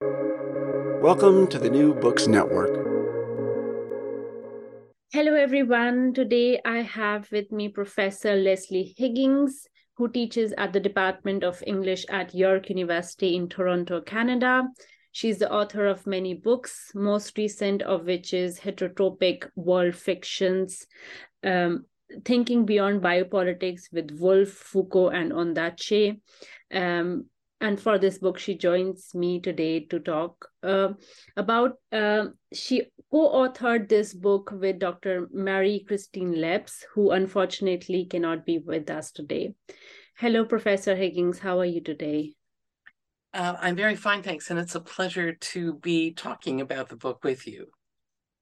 Welcome to the New Books Network. Hello, everyone. Today I have with me Professor Leslie Higgins, who teaches at the Department of English at York University in Toronto, Canada. She's the author of many books, most recent of which is Heterotopic World Fictions, um, Thinking Beyond Biopolitics with Woolf, Foucault, and Ondaatje. Um, and for this book, she joins me today to talk uh, about. Uh, she co-authored this book with Dr. Marie Christine Leps, who unfortunately cannot be with us today. Hello, Professor Higgins. How are you today? Uh, I'm very fine, thanks, and it's a pleasure to be talking about the book with you.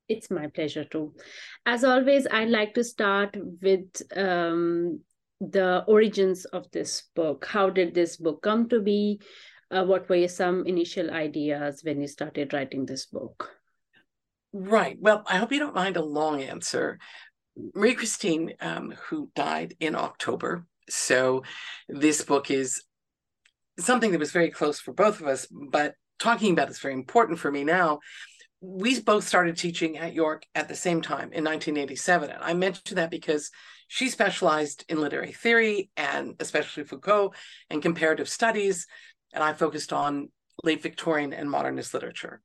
It's my pleasure too. As always, I'd like to start with um, the origins of this book. How did this book come to be? Uh, what were some initial ideas when you started writing this book? Right. Well, I hope you don't mind a long answer. Marie Christine, um, who died in October, so this book is something that was very close for both of us, but talking about is very important for me now. We both started teaching at York at the same time in 1987. And I mention that because she specialized in literary theory and especially Foucault and comparative studies. And I focused on late Victorian and modernist literature.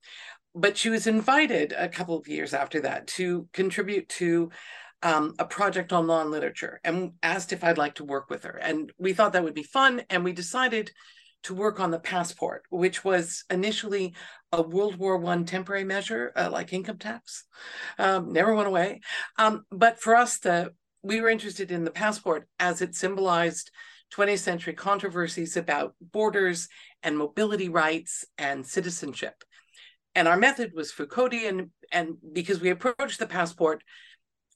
But she was invited a couple of years after that to contribute to um, a project on law and literature and asked if I'd like to work with her. And we thought that would be fun. And we decided to work on the passport, which was initially a World War One temporary measure, uh, like income tax, um, never went away. Um, but for us, the we were interested in the passport as it symbolized 20th century controversies about borders and mobility rights and citizenship. And our method was Foucauldian, and because we approached the passport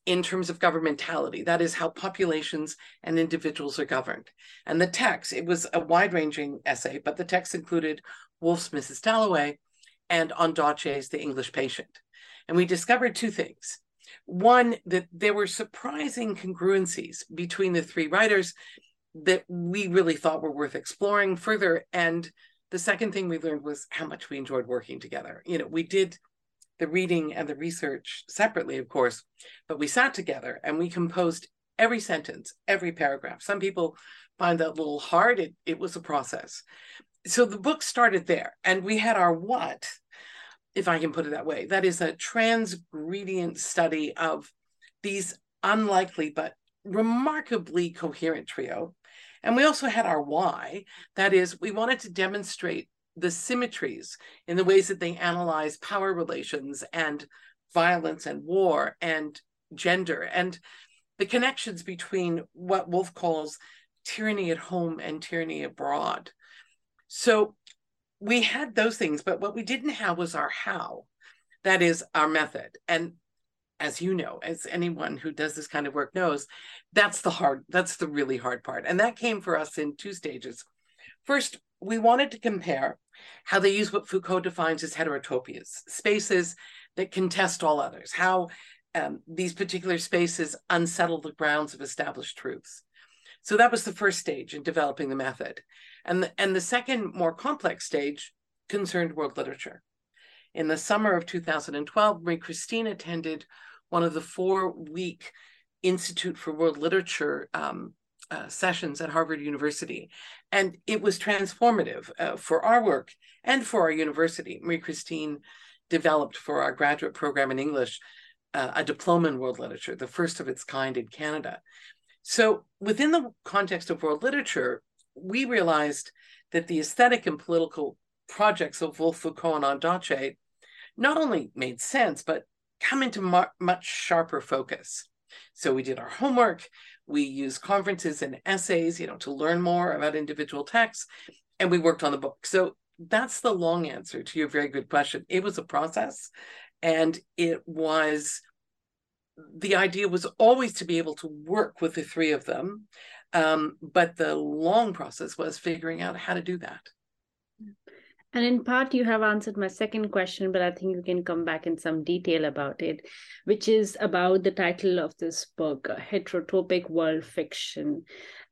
in terms of governmentality. That is how populations and individuals are governed. And the text, it was a wide ranging essay, but the text included Woolf's Mrs. Dalloway and On Ondaatje's The English Patient. And we discovered two things. One, that there were surprising congruencies between the three writers that we really thought were worth exploring further. And the second thing we learned was how much we enjoyed working together. You know, we did the reading and the research separately, of course, but we sat together and we composed every sentence, every paragraph. Some people find that a little hard. It, it was a process. So the book started there, and we had our what, if I can put it that way. That is a transgredient study of these unlikely but remarkably coherent trio. And we also had our why. That is, we wanted to demonstrate the symmetries in the ways that they analyze power relations and violence and war and gender and the connections between what Woolf calls tyranny at home and tyranny abroad. So we had those things, but what we didn't have was our how. That is our method. And as you know, as anyone who does this kind of work knows, that's the hard, that's the really hard part. And that came for us in two stages. First, we wanted to compare how they use what Foucault defines as heterotopias, spaces that contest all others, how um, these particular spaces unsettle the grounds of established truths. So that was the first stage in developing the method. And the, and the second, more complex stage concerned world literature. In the summer of 2012, Marie Christine attended one of the four week Institute for World Literature um, uh, sessions at Harvard University. And it was transformative uh, for our work and for our university. Marie Christine developed for our graduate program in English uh, a diploma in world literature, the first of its kind in Canada. So, within the context of world literature, we realized that the aesthetic and political projects of Woolf Foucault and Ondaatje not only made sense, but come into mu- much sharper focus. So we did our homework, we used conferences and essays, you know, to learn more about individual texts, and we worked on the book. So that's the long answer to your very good question. It was a process, and it was the idea was always to be able to work with the three of them. Um, but the long process was figuring out how to do that. And in part, you have answered my second question, but I think you can come back in some detail about it, which is about the title of this book, Heterotopic World Fiction.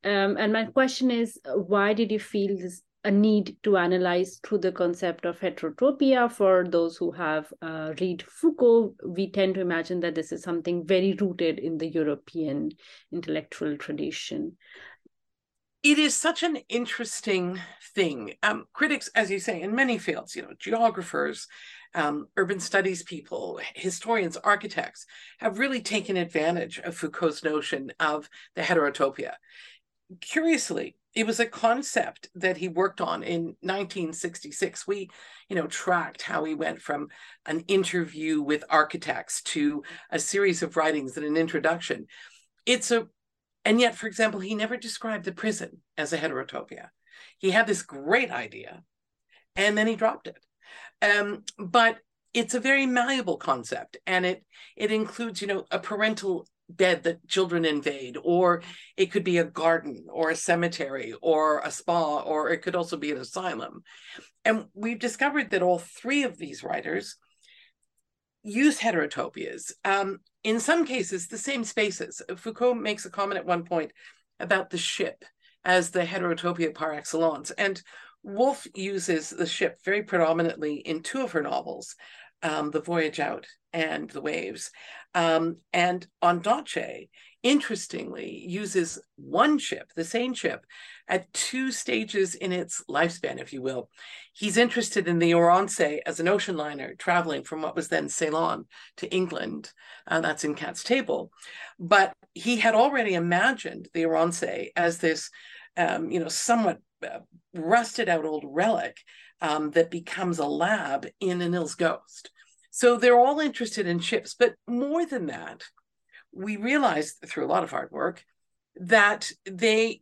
Um, and my question is why did you feel this, a need to analyze through the concept of heterotopia for those who have uh, read Foucault? We tend to imagine that this is something very rooted in the European intellectual tradition it is such an interesting thing. Um, critics, as you say, in many fields, you know, geographers, um, urban studies people, historians, architects, have really taken advantage of Foucault's notion of the heterotopia. Curiously, it was a concept that he worked on in 1966. We, you know, tracked how he went from an interview with architects to a series of writings and an introduction. It's a and yet, for example, he never described the prison as a heterotopia. He had this great idea and then he dropped it. Um, but it's a very malleable concept and it it includes, you know, a parental bed that children invade, or it could be a garden or a cemetery or a spa, or it could also be an asylum. And we've discovered that all three of these writers use heterotopias. Um, in some cases, the same spaces. Foucault makes a comment at one point about the ship as the heterotopia par excellence. And Woolf uses the ship very predominantly in two of her novels, um, The Voyage Out and The Waves. Um, and Ondaatje interestingly uses one ship, the same ship, at two stages in its lifespan, if you will. He's interested in the Oronsay as an ocean liner traveling from what was then Ceylon to England. Uh, that's in Cat's Table. But he had already imagined the Oronsay as this, um, you know, somewhat uh, rusted out old relic um, that becomes a lab in Anil's Ghost. So they're all interested in ships, but more than that, we realized through a lot of hard work that they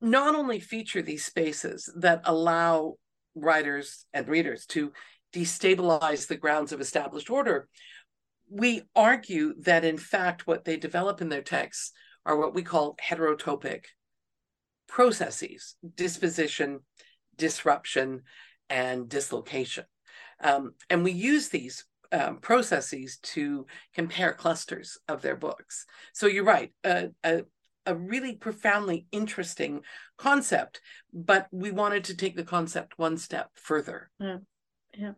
not only feature these spaces that allow writers and readers to destabilize the grounds of established order, we argue that in fact what they develop in their texts are what we call heterotopic processes disposition, disruption, and dislocation. Um, and we use these um, processes to compare clusters of their books. So you're right, a, a, a, really profoundly interesting concept, but we wanted to take the concept one step further. Yeah. yeah.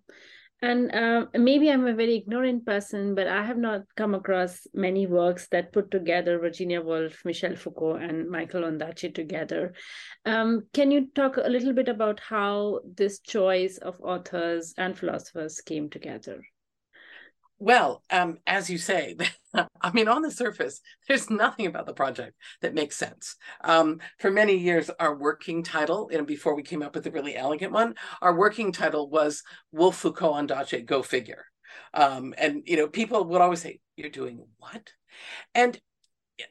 And uh, maybe I'm a very ignorant person, but I have not come across many works that put together Virginia Woolf, Michel Foucault, and Michael Ondaatje together. Um, can you talk a little bit about how this choice of authors and philosophers came together? Well, um, as you say, I mean, on the surface, there's nothing about the project that makes sense. Um, for many years, our working title, and before we came up with a really elegant one, our working title was Woolf Foucault Ondaatje, Go Figure. Um, and, you know, people would always say, You're doing what? And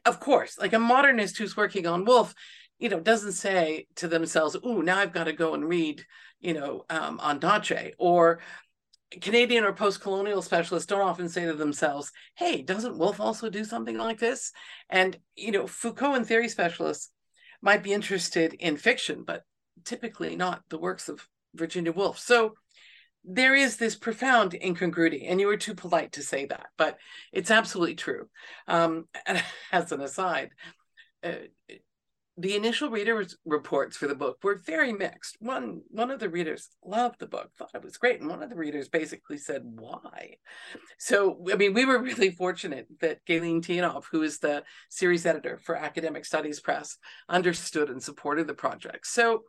of course, like a modernist who's working on Woolf, you know, doesn't say to themselves, "Ooh, now I've got to go and read, you know, um, Ondaatje," or Canadian or post-colonial specialists don't often say to themselves, "Hey, doesn't Woolf also do something like this?" And you know, Foucault and theory specialists might be interested in fiction, but typically not the works of Virginia Woolf. So there is this profound incongruity, and you were too polite to say that, but it's absolutely true. Um, as an aside, uh, the initial readers reports for the book were very mixed. One one of the readers loved the book, thought it was great, and one of the readers basically said, "Why?" So, I mean, we were really fortunate that Galin Tihanov, who is the series editor for Academic Studies Press, understood and supported the project. So,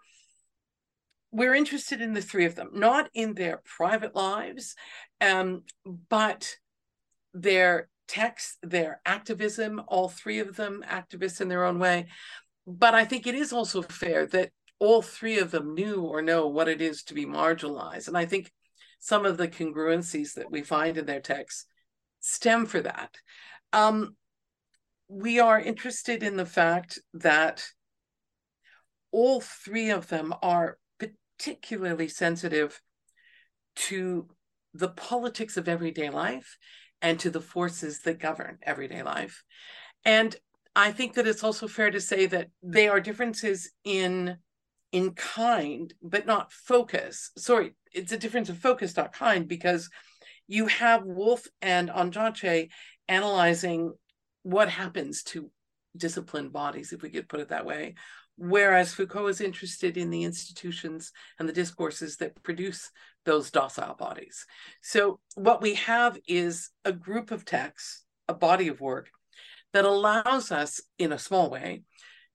we're interested in the three of them, not in their private lives, um, but their texts, their activism. All three of them activists in their own way but I think it is also fair that all three of them knew or know what it is to be marginalized. And I think some of the congruencies that we find in their texts stem for that. Um, we are interested in the fact that all three of them are particularly sensitive to the politics of everyday life and to the forces that govern everyday life. And I think that it's also fair to say that they are differences in in kind, but not focus. Sorry, it's a difference of focus, not kind, because you have Woolf and Ondaatje analyzing what happens to disciplined bodies, if we could put it that way. Whereas Foucault is interested in the institutions and the discourses that produce those docile bodies. So, what we have is a group of texts, a body of work that allows us, in a small way,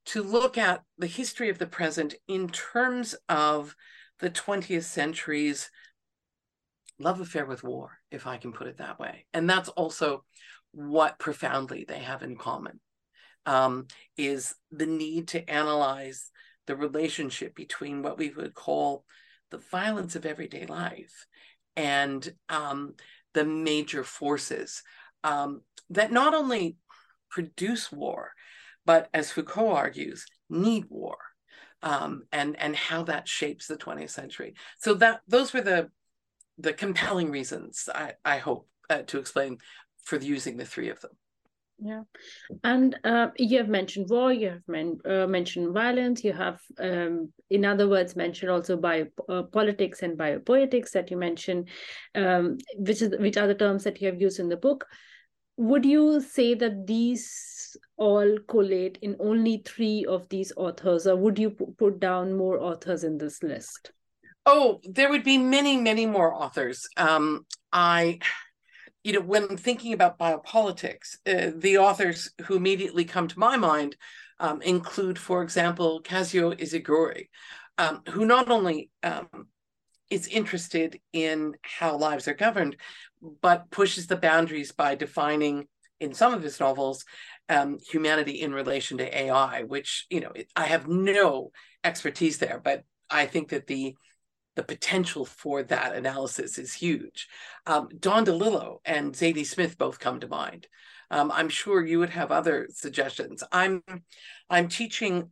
to look at the history of the present in terms of the 20th century's love affair with war, if I can put it that way. And that's also what profoundly they have in common um, is the need to analyze the relationship between what we would call the violence of everyday life and um, the major forces um, that not only produce war, but as Foucault argues, need war, um, and and how that shapes the 20th century. So that those were the the compelling reasons I, I hope uh, to explain for using the three of them. Yeah, and uh, you have mentioned war, you have men, uh, mentioned violence, you have, um, in other words, mentioned also biopolitics uh, and biopoetics that you mentioned, um, which is which are the terms that you have used in the book would you say that these all collate in only three of these authors or would you put down more authors in this list? Oh there would be many many more authors. Um, i you know when thinking about biopolitics uh, the authors who immediately come to my mind um, include for example Kazuo Ishiguro um, who not only um, is interested in how lives are governed, but pushes the boundaries by defining in some of his novels um, humanity in relation to AI, which you know I have no expertise there, but I think that the the potential for that analysis is huge. Um, Don DeLillo and Zadie Smith both come to mind. Um, I'm sure you would have other suggestions. I'm I'm teaching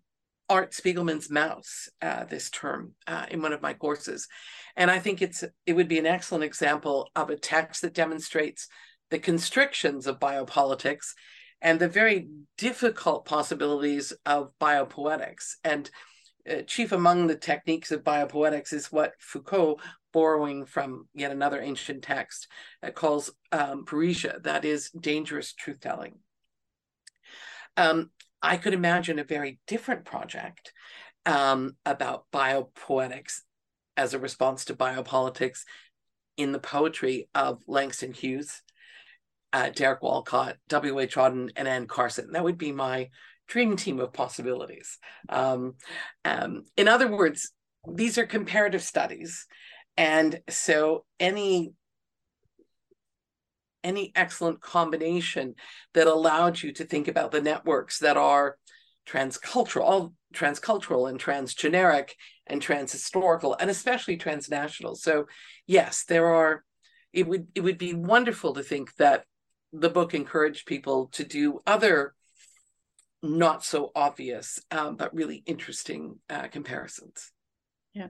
Art Spiegelman's Mouse uh, this term uh, in one of my courses, and I think it's it would be an excellent example of a text that demonstrates the constrictions of biopolitics and the very difficult possibilities of biopoetics. And uh, chief among the techniques of biopoetics is what Foucault, borrowing from yet another ancient text, uh, calls um, parrhesia, that is dangerous truth telling. Um, I could imagine a very different project um, about biopoetics as a response to biopolitics in the poetry of Langston Hughes, uh, Derek Walcott, W.H. Auden, and Anne Carson. That would be my dream team of possibilities. Um, um, in other words, these are comparative studies. And so any any excellent combination that allowed you to think about the networks that are transcultural, transcultural and transgeneric and transhistorical, and especially transnational. So, yes, there are. It would it would be wonderful to think that the book encouraged people to do other not so obvious um, but really interesting uh, comparisons. Yeah.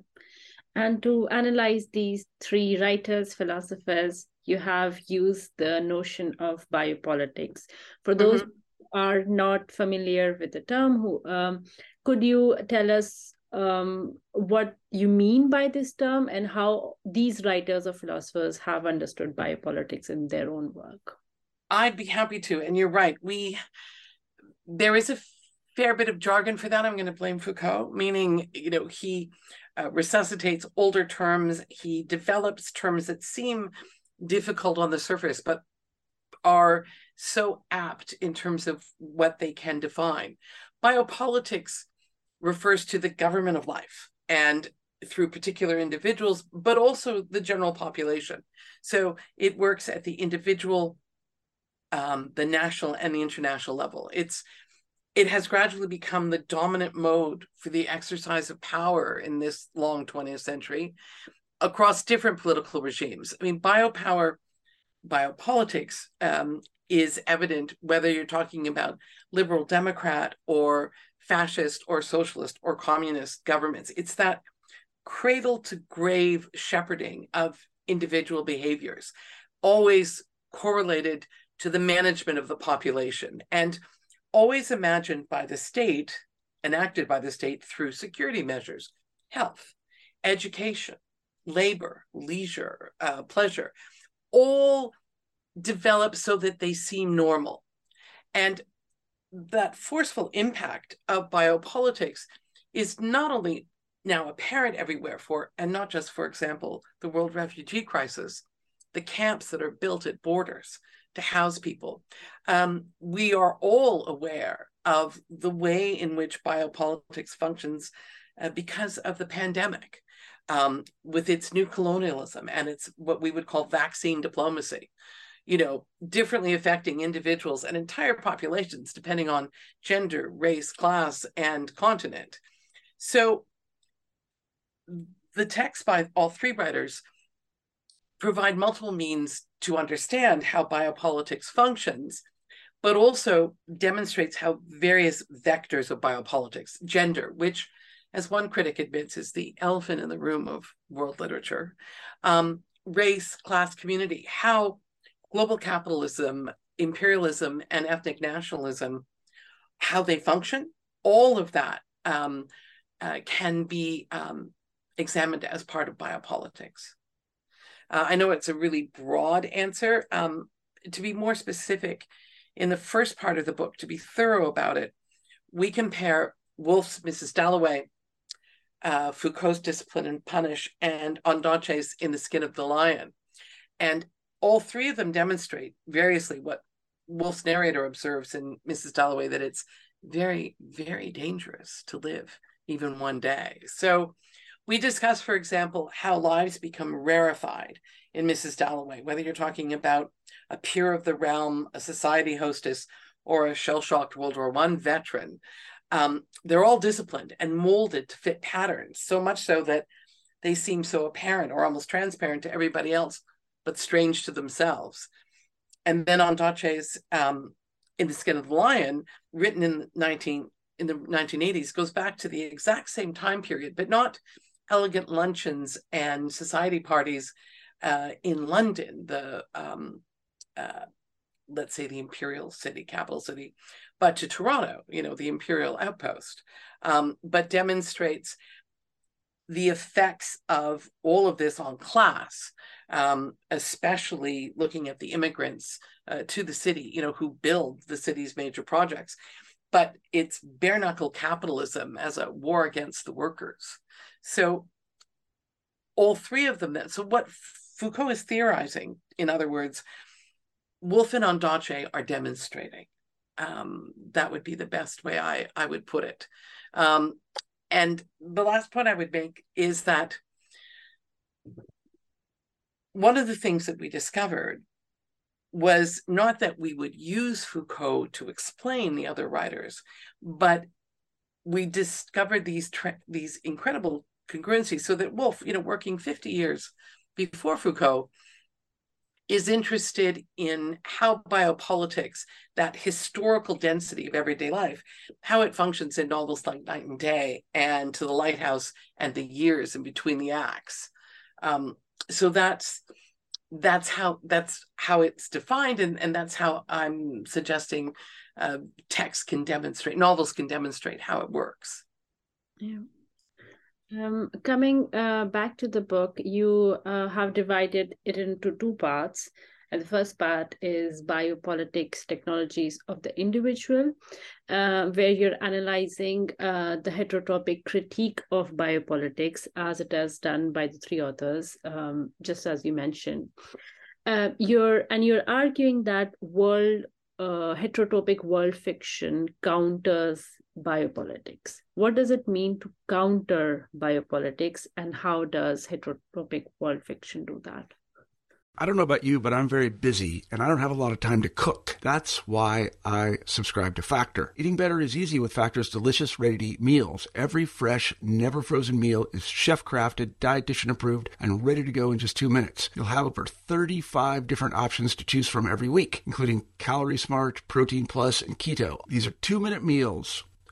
And to analyze these three writers, philosophers, you have used the notion of biopolitics. For those mm-hmm. who are not familiar with the term, who um, could you tell us um, what you mean by this term and how these writers or philosophers have understood biopolitics in their own work? I'd be happy to. And you're right. We there is a fair bit of jargon for that. I'm going to blame Foucault, meaning, you know, he uh, resuscitates older terms. He develops terms that seem difficult on the surface, but are so apt in terms of what they can define. Biopolitics refers to the government of life and through particular individuals, but also the general population. So it works at the individual um, the national and the international level. It's it has gradually become the dominant mode for the exercise of power in this long 20th century across different political regimes. I mean, biopower, biopolitics um, is evident whether you're talking about liberal Democrat or fascist or socialist or communist governments. It's that cradle to grave shepherding of individual behaviors, always correlated to the management of the population and always imagined by the state, enacted by the state through security measures, health, education, labor, leisure, uh, pleasure, all develop so that they seem normal. And that forceful impact of biopolitics is not only now apparent everywhere for, and not just, for example, the world refugee crisis, the camps that are built at borders, to house people. Um, we are all aware of the way in which biopolitics functions uh, because of the pandemic, um, with its new colonialism and its what we would call vaccine diplomacy. You know, differently affecting individuals and entire populations depending on gender, race, class, and continent. So, the text by all three writers provide multiple means to understand how biopolitics functions, but also demonstrates how various vectors of biopolitics, gender, which, as one critic admits, is the elephant in the room of world literature, um, race, class, community, how global capitalism, imperialism, and ethnic nationalism, how they function, all of that um, uh, can be um, examined as part of biopolitics. Uh, I know it's a really broad answer. Um, to be more specific, in the first part of the book, to be thorough about it, we compare Woolf's Mrs. Dalloway, uh, Foucault's Discipline and Punish, and Ondaatje's In the Skin of the Lion. And all three of them demonstrate variously what Woolf's narrator observes in Mrs. Dalloway that it's very, very dangerous to live even one day. So we discuss, for example, how lives become rarefied in Mrs. Dalloway, whether you're talking about a peer of the realm, a society hostess, or a shell shocked World War I veteran. Um, they're all disciplined and molded to fit patterns, so much so that they seem so apparent or almost transparent to everybody else, but strange to themselves. And then Ondaatje's um, In the Skin of the Lion, written in 19 in the 1980s, goes back to the exact same time period, but not elegant luncheons and society parties uh, in London, the um, uh, let's say the imperial city, capital city, but to Toronto, you know, the imperial outpost, um, but demonstrates the effects of all of this on class, um, especially looking at the immigrants uh, to the city, you know, who build the city's major projects. But it's bare knuckle capitalism as a war against the workers. So all three of them then. So what Foucault is theorizing, in other words, Woolf and Ondaatje are demonstrating. Um, that would be the best way I, I would put it. Um, and the last point I would make is that one of the things that we discovered was not that we would use Foucault to explain the other writers, but we discovered these these incredible congruencies. So that Woolf, you know, working 50 years before Foucault, is interested in how biopolitics, that historical density of everyday life, how it functions in novels like Night and Day and To the Lighthouse and the years in between the acts. Um, so that's that's how that's how it's defined, and, and that's how I'm suggesting uh, text can demonstrate, novels can demonstrate how it works. Yeah. Um, coming uh, back to the book, you uh, have divided it into two parts. And the first part is biopolitics technologies of the individual, uh, where you're analyzing uh, the heterotopic critique of biopolitics as it is done by the three authors, um, just as you mentioned. Uh, you're and you're arguing that world uh, heterotopic world fiction counters biopolitics. What does it mean to counter biopolitics, and how does heterotopic world fiction do that? I don't know about you, but I'm very busy and I don't have a lot of time to cook. That's why I subscribe to Factor. Eating better is easy with Factor's delicious, ready to eat meals. Every fresh, never frozen meal is chef crafted, dietitian approved, and ready to go in just two minutes. You'll have over 35 different options to choose from every week, including Calorie Smart, Protein Plus, and Keto. These are two minute meals.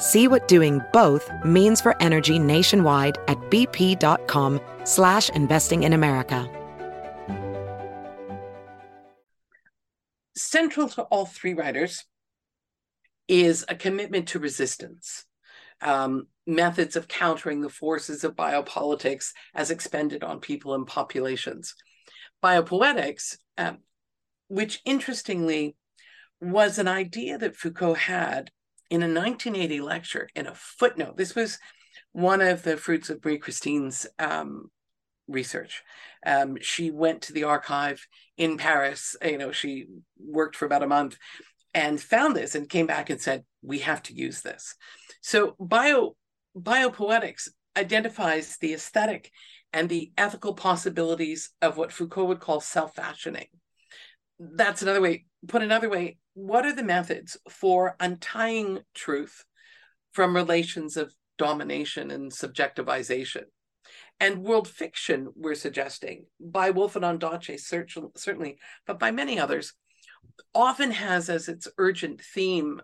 See what doing both means for energy nationwide at bp.com slash investing in America. Central to all three writers is a commitment to resistance, um, methods of countering the forces of biopolitics as expended on people and populations. Biopoetics, um, which interestingly was an idea that Foucault had in a 1980 lecture in a footnote. This was one of the fruits of Marie Christine's um, research. Um, she went to the archive in Paris. You know, she worked for about a month and found this and came back and said, "We have to use this." So bio biopoetics identifies the aesthetic and the ethical possibilities of what Foucault would call self-fashioning. That's another way. Put another way, what are the methods for untying truth from relations of domination and subjectivization? And world fiction, we're suggesting, by Woolf and Ondaatje, certainly, but by many others, often has as its urgent theme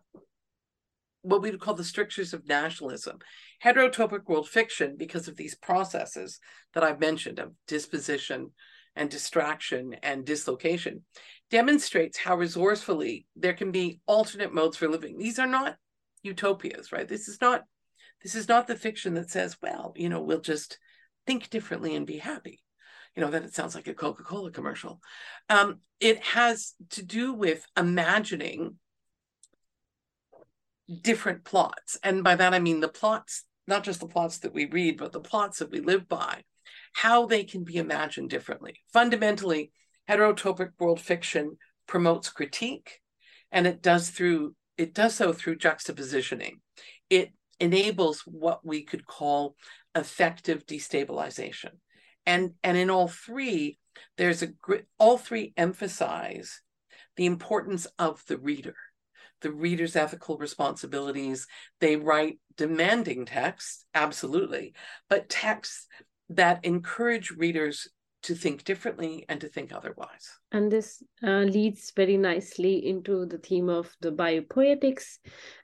what we would call the strictures of nationalism. Heterotopic world fiction, because of these processes that I've mentioned of disposition and distraction and dislocation, demonstrates how resourcefully there can be alternate modes for living. These are not utopias, right? This is not this is not the fiction that says, well, you know, we'll just think differently and be happy. You know, that it sounds like a Coca-Cola commercial. Um, it has to do with imagining different plots. And by that I mean the plots, not just the plots that we read, but the plots that we live by, how they can be imagined differently. Fundamentally, heterotopic world fiction promotes critique and it does through it does so through juxtapositioning. It enables what we could call effective destabilization. And and in all three there's a all three emphasize the importance of the reader the reader's ethical responsibilities. They write demanding texts absolutely but texts that encourage readers to think differently and to think otherwise. And this uh, leads very nicely into the theme of the biopoetics,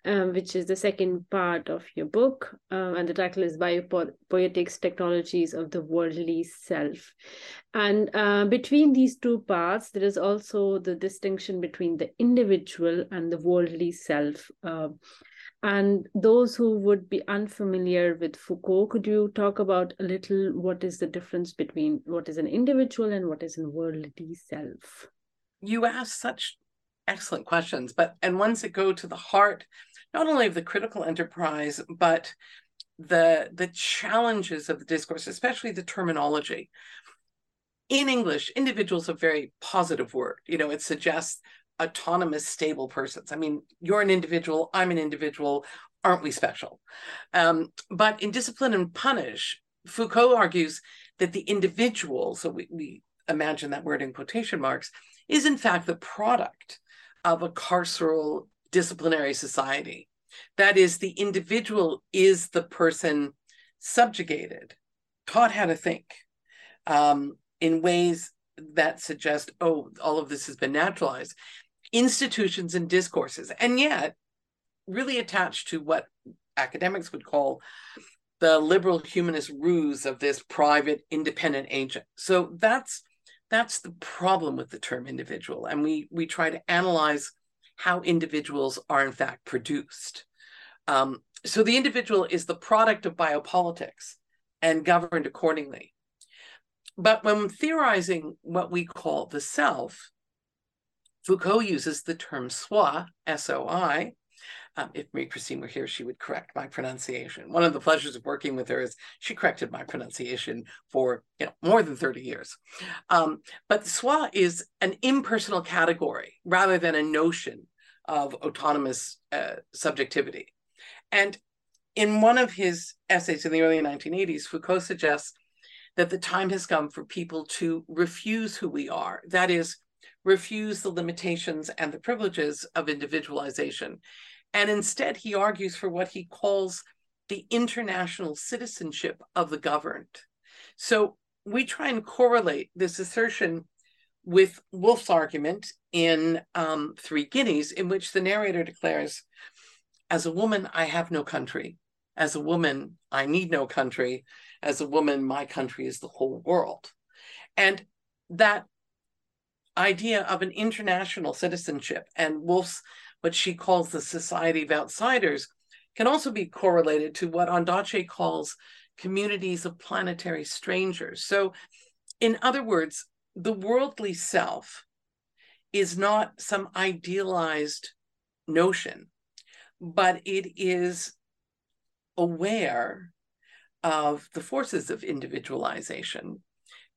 um, which is the second part of your book. Uh, and the title is Biopoetics Technologies of the Worldly Self. And uh, between these two parts, there is also the distinction between the individual and the worldly self. Uh, and those who would be unfamiliar with Foucault, could you talk about a little what is the difference between what is an individual and what is a worldly self? You ask such excellent questions, but and ones that go to the heart, not only of the critical enterprise, but the the challenges of the discourse, especially the terminology. In English, individual is a very positive word. You know, it suggests autonomous, stable persons. I mean, you're an individual, I'm an individual, aren't we special? Um, but in Discipline and Punish, Foucault argues that the individual, so we, we imagine that word in quotation marks, is in fact the product of a carceral disciplinary society. That is, the individual is the person subjugated, taught how to think um, in ways that suggest, oh, all of this has been naturalized institutions and discourses, and yet really attached to what academics would call the liberal humanist ruse of this private independent agent. So that's that's the problem with the term individual, and we we try to analyze how individuals are in fact produced. Um, so the individual is the product of biopolitics and governed accordingly. But when theorizing what we call the self, Foucault uses the term soi, S O I. Um, if Marie Christine were here, she would correct my pronunciation. One of the pleasures of working with her is she corrected my pronunciation for you know more than 30 years. Um, but soi is an impersonal category rather than a notion of autonomous uh, subjectivity. And in one of his essays in the early 1980s, Foucault suggests that the time has come for people to refuse who we are. That is, refuse the limitations and the privileges of individualization. And instead, he argues for what he calls the international citizenship of the governed. So we try and correlate this assertion with Woolf's argument in um, Three Guineas, in which the narrator declares, As a woman, I have no country. As a woman, I need no country. As a woman, my country is the whole world. And that idea of an international citizenship and Woolf's, what she calls the society of outsiders can also be correlated to what Ondaatje calls communities of planetary strangers. So, in other words, the worldly self is not some idealized notion, but it is aware of the forces of individualization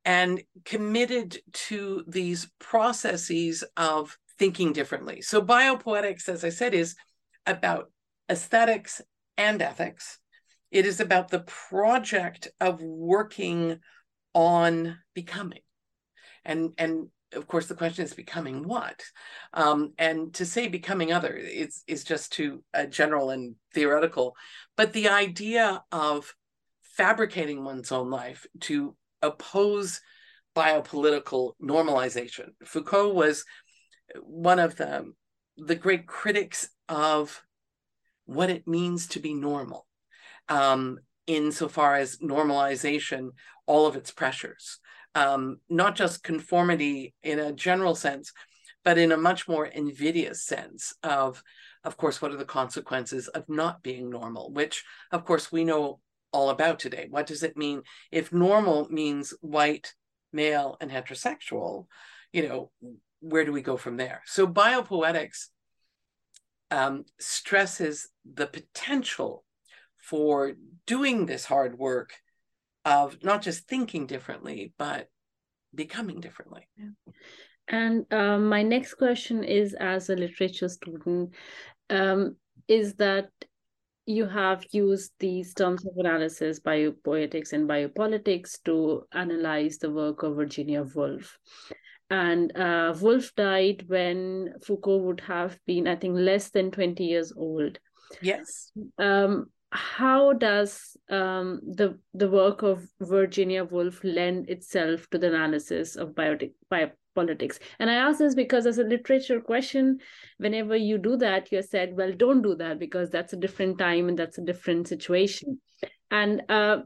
and committed to these processes of thinking differently. So, biopoetics, as I said, is about aesthetics and ethics. It is about the project of working on becoming. And, and of course, the question is becoming what? Um, and to say becoming other is, is just too uh, general and theoretical. But the idea of fabricating one's own life to oppose biopolitical normalization. Foucault was one of the, the great critics of what it means to be normal, um, insofar as normalization, all of its pressures, um, not just conformity in a general sense, but in a much more invidious sense of, of course, what are the consequences of not being normal, which, of course, we know all about today. What does it mean if normal means white, male, and heterosexual? You know, where do we go from there? So biopoetics um, stresses the potential for doing this hard work of not just thinking differently, but becoming differently. Yeah. And um, my next question is as a literature student, um, is that you have used these terms of analysis, biopoetics and biopolitics, to analyze the work of Virginia Woolf. And uh, Woolf died when Foucault would have been, I think, less than 20 years old. Yes. Um, how does um, the the work of Virginia Woolf lend itself to the analysis of biotic, biopolitics? And I ask this because, as a literature question, whenever you do that, you're said, "Well, don't do that because that's a different time and that's a different situation." And uh,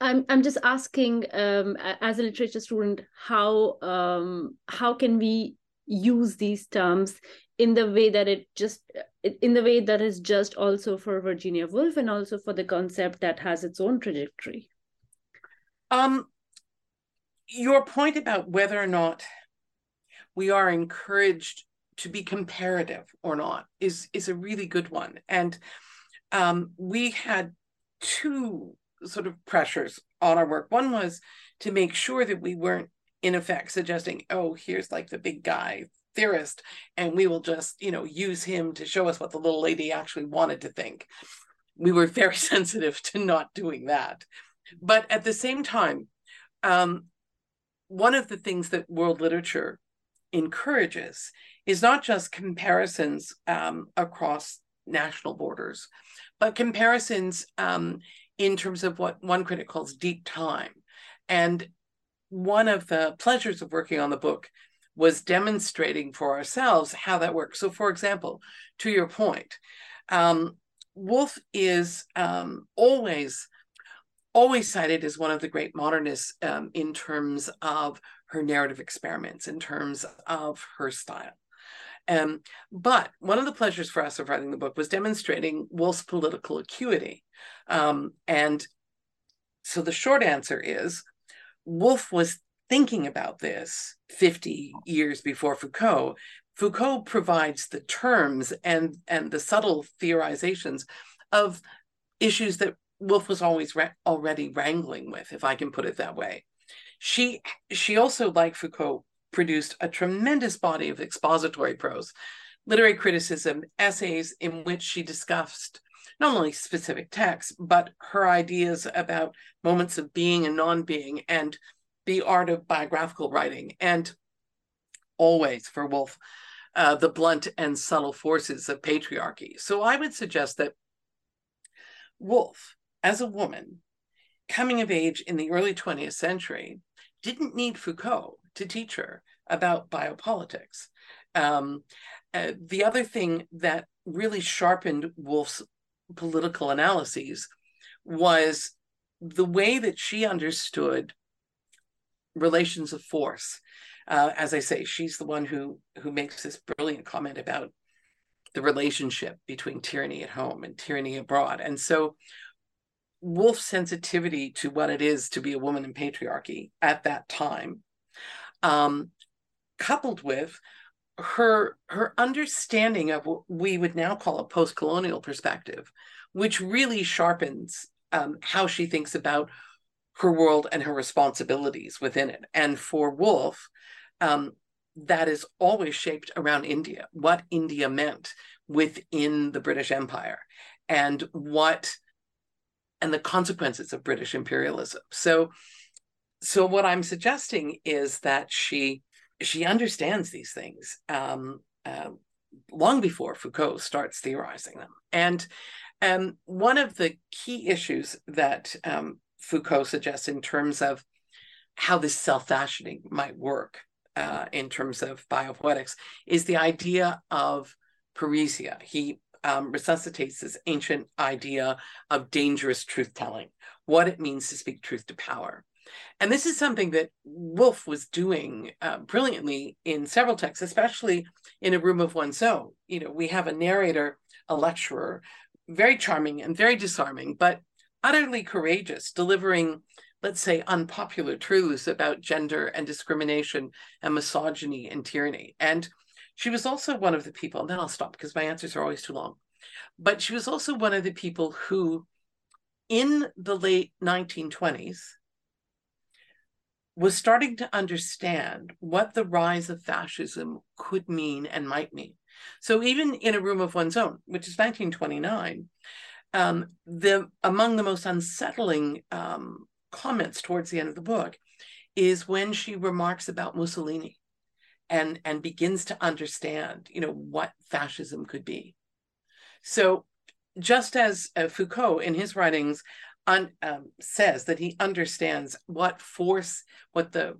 I'm I'm just asking, um, as a literature student, how um, how can we use these terms in the way that it just in the way that is just also for Virginia Woolf and also for the concept that has its own trajectory. Um, your point about whether or not we are encouraged to be comparative or not is is a really good one, and um, we had two sort of pressures on our work. One was to make sure that we weren't in effect suggesting, oh, here's like the big guy theorist and we will just you know use him to show us what the little lady actually wanted to think. We were very sensitive to not doing that. But at the same time um, one of the things that world literature encourages is not just comparisons um, across national borders but comparisons um, in terms of what one critic calls deep time and one of the pleasures of working on the book was demonstrating for ourselves how that works. So, for example, to your point, um, Woolf is um, always always cited as one of the great modernists um, in terms of her narrative experiments, in terms of her style. Um, but one of the pleasures for us of writing the book was demonstrating Woolf's political acuity. Um, and so the short answer is Woolf was thinking about this 50 years before Foucault, Foucault provides the terms and, and the subtle theorizations of issues that Woolf was always ra- already wrangling with, if I can put it that way. She she also, like Foucault, produced a tremendous body of expository prose, literary criticism, essays in which she discussed not only specific texts, but her ideas about moments of being and non-being and the art of biographical writing, and always for Woolf, uh, the blunt and subtle forces of patriarchy. So I would suggest that Woolf, as a woman, coming of age in the early 20th century, didn't need Foucault to teach her about biopolitics. Um, uh, the other thing that really sharpened Woolf's political analyses was the way that she understood relations of force. Uh, as I say, she's the one who who makes this brilliant comment about the relationship between tyranny at home and tyranny abroad. And so Woolf's sensitivity to what it is to be a woman in patriarchy at that time, um, coupled with her her understanding of what we would now call a post-colonial perspective, which really sharpens um, how she thinks about her world and her responsibilities within it. And for Woolf, um, that is always shaped around India, what India meant within the British Empire and what and the consequences of British imperialism. So so what I'm suggesting is that she she understands these things um, uh, long before Foucault starts theorizing them. And um, one of the key issues that um, Foucault suggests in terms of how this self fashioning might work uh, in terms of biopoetics is the idea of parrhesia. He um, resuscitates this ancient idea of dangerous truth telling, what it means to speak truth to power. And this is something that Woolf was doing uh, brilliantly in several texts, especially in A Room of One's Own. You know, we have a narrator, a lecturer, very charming and very disarming, but utterly courageous, delivering, let's say, unpopular truths about gender and discrimination and misogyny and tyranny. And she was also one of the people, and then I'll stop because my answers are always too long. But she was also one of the people who, in the late 1920s, was starting to understand what the rise of fascism could mean and might mean. So even in a room of one's own, which is 1929, um, the among the most unsettling um, comments towards the end of the book is when she remarks about Mussolini and and begins to understand, you know, what fascism could be. So just as uh, Foucault in his writings un, um, says that he understands what force, what the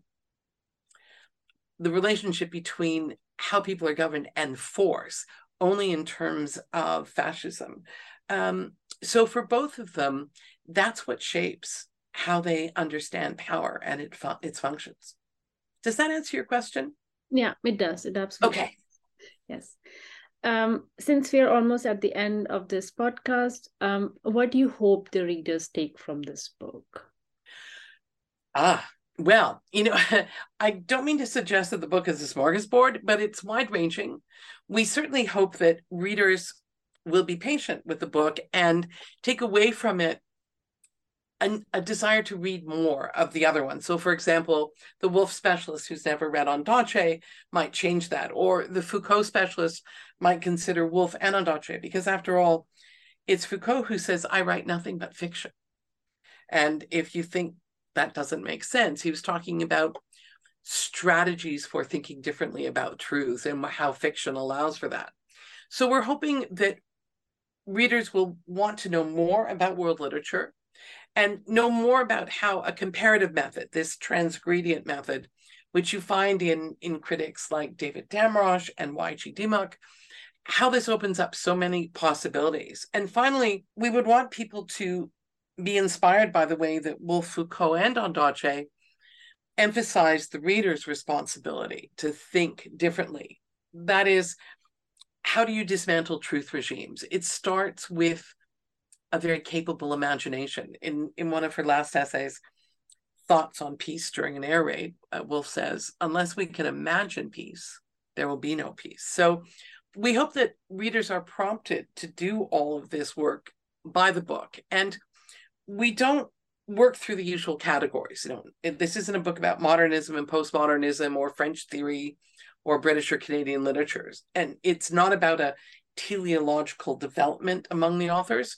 the relationship between how people are governed and force, only in terms of fascism. Um, so for both of them, that's what shapes how they understand power and it fu- its functions. Does that answer your question? Yeah, it does. It absolutely. Okay. Yes. Um, since we're almost at the end of this podcast, um, what do you hope the readers take from this book? Ah, well, you know, I don't mean to suggest that the book is a smorgasbord, but it's wide ranging. We certainly hope that readers will be patient with the book and take away from it an, a desire to read more of the other one. So, for example, the Woolf specialist who's never read Ondaatje might change that, or the Foucault specialist might consider Woolf and Ondaatje, because after all, it's Foucault who says, I write nothing but fiction. And if you think that doesn't make sense, he was talking about strategies for thinking differently about truth and how fiction allows for that. So, we're hoping that readers will want to know more about world literature and know more about how a comparative method, this transgredient method, which you find in, in critics like David Damrosch and Wai Chee Dimock, how this opens up so many possibilities. And finally, we would want people to be inspired by the way that Woolf Foucault and Ondaatje emphasize the reader's responsibility to think differently. That is, how do you dismantle truth regimes? It starts with a very capable imagination. In in one of her last essays, Thoughts on Peace During an Air Raid, uh, Woolf says, unless we can imagine peace, there will be no peace. So we hope that readers are prompted to do all of this work by the book. And we don't work through the usual categories. You know, this isn't a book about modernism and postmodernism or French theory or British or Canadian literatures. And it's not about a teleological development among the authors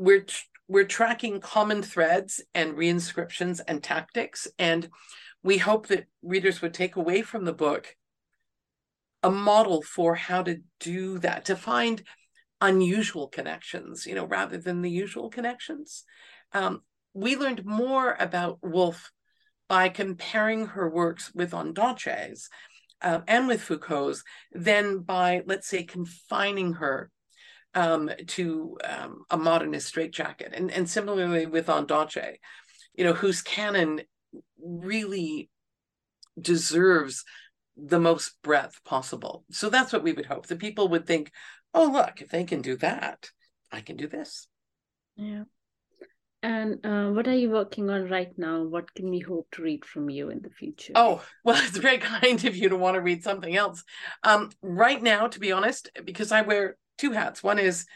we're we're tracking common threads and reinscriptions and tactics and we hope that readers would take away from the book a model for how to do that to find unusual connections you know rather than the usual connections. Um, we learned more about Woolf by comparing her works with Ondaatje's uh, and with Foucault's than by, let's say, confining her um, to um, a modernist straitjacket. And, and similarly with Ondaatje, you know, whose canon really deserves the most breadth possible. So that's what we would hope. The people would think, oh, look, if they can do that, I can do this. Yeah. And uh, what are you working on right now? What can we hope to read from you in the future? Oh, well, it's very kind of you to want to read something else. Um, right now, to be honest, because I wear two hats. One is,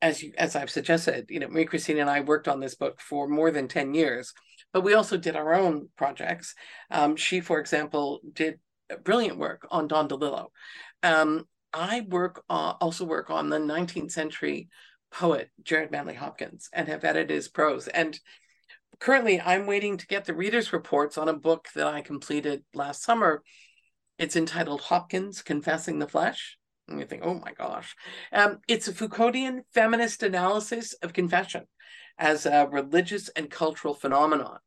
as you as I've suggested, you know, Marie Christine and I worked on this book for more than 10 years, but we also did our own projects. Um, she, for example, did brilliant work on Don DeLillo. Um, I work uh, also work on the 19th century poet Gerard Manley Hopkins and have edited his prose. And currently, I'm waiting to get the readers' reports on a book that I completed last summer. It's entitled Hopkins Confessing the Flesh. And you think, oh my gosh. Um, it's a Foucauldian feminist analysis of confession as a religious and cultural phenomenon.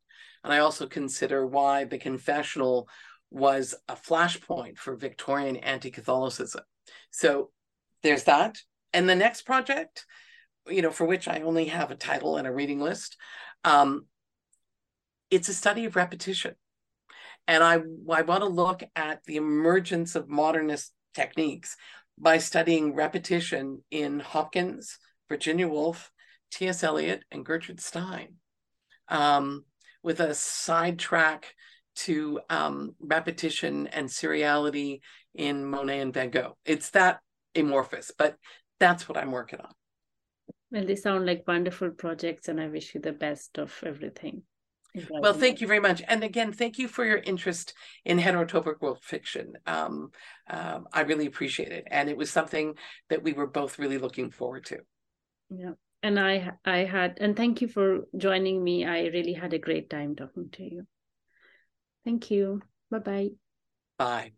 And I also consider why the confessional was a flashpoint for Victorian anti Catholicism. So there's that. And the next project, you know, for which I only have a title and a reading list, um, it's a study of repetition. And I, I want to look at the emergence of modernist techniques by studying repetition in Hopkins, Virginia Woolf, T.S. Eliot, and Gertrude Stein, um, with a sidetrack to um, repetition and seriality in Monet and Van Gogh. It's that amorphous, but that's what I'm working on. Well, they sound like wonderful projects, and I wish you the best of everything. Well, thank you very much. And again, thank you for your interest in heterotopic world fiction. Um, um, I really appreciate it. And it was something that we were both really looking forward to. Yeah. And I I had and thank you for joining me. I really had a great time talking to you. Thank you. Bye-bye. Bye.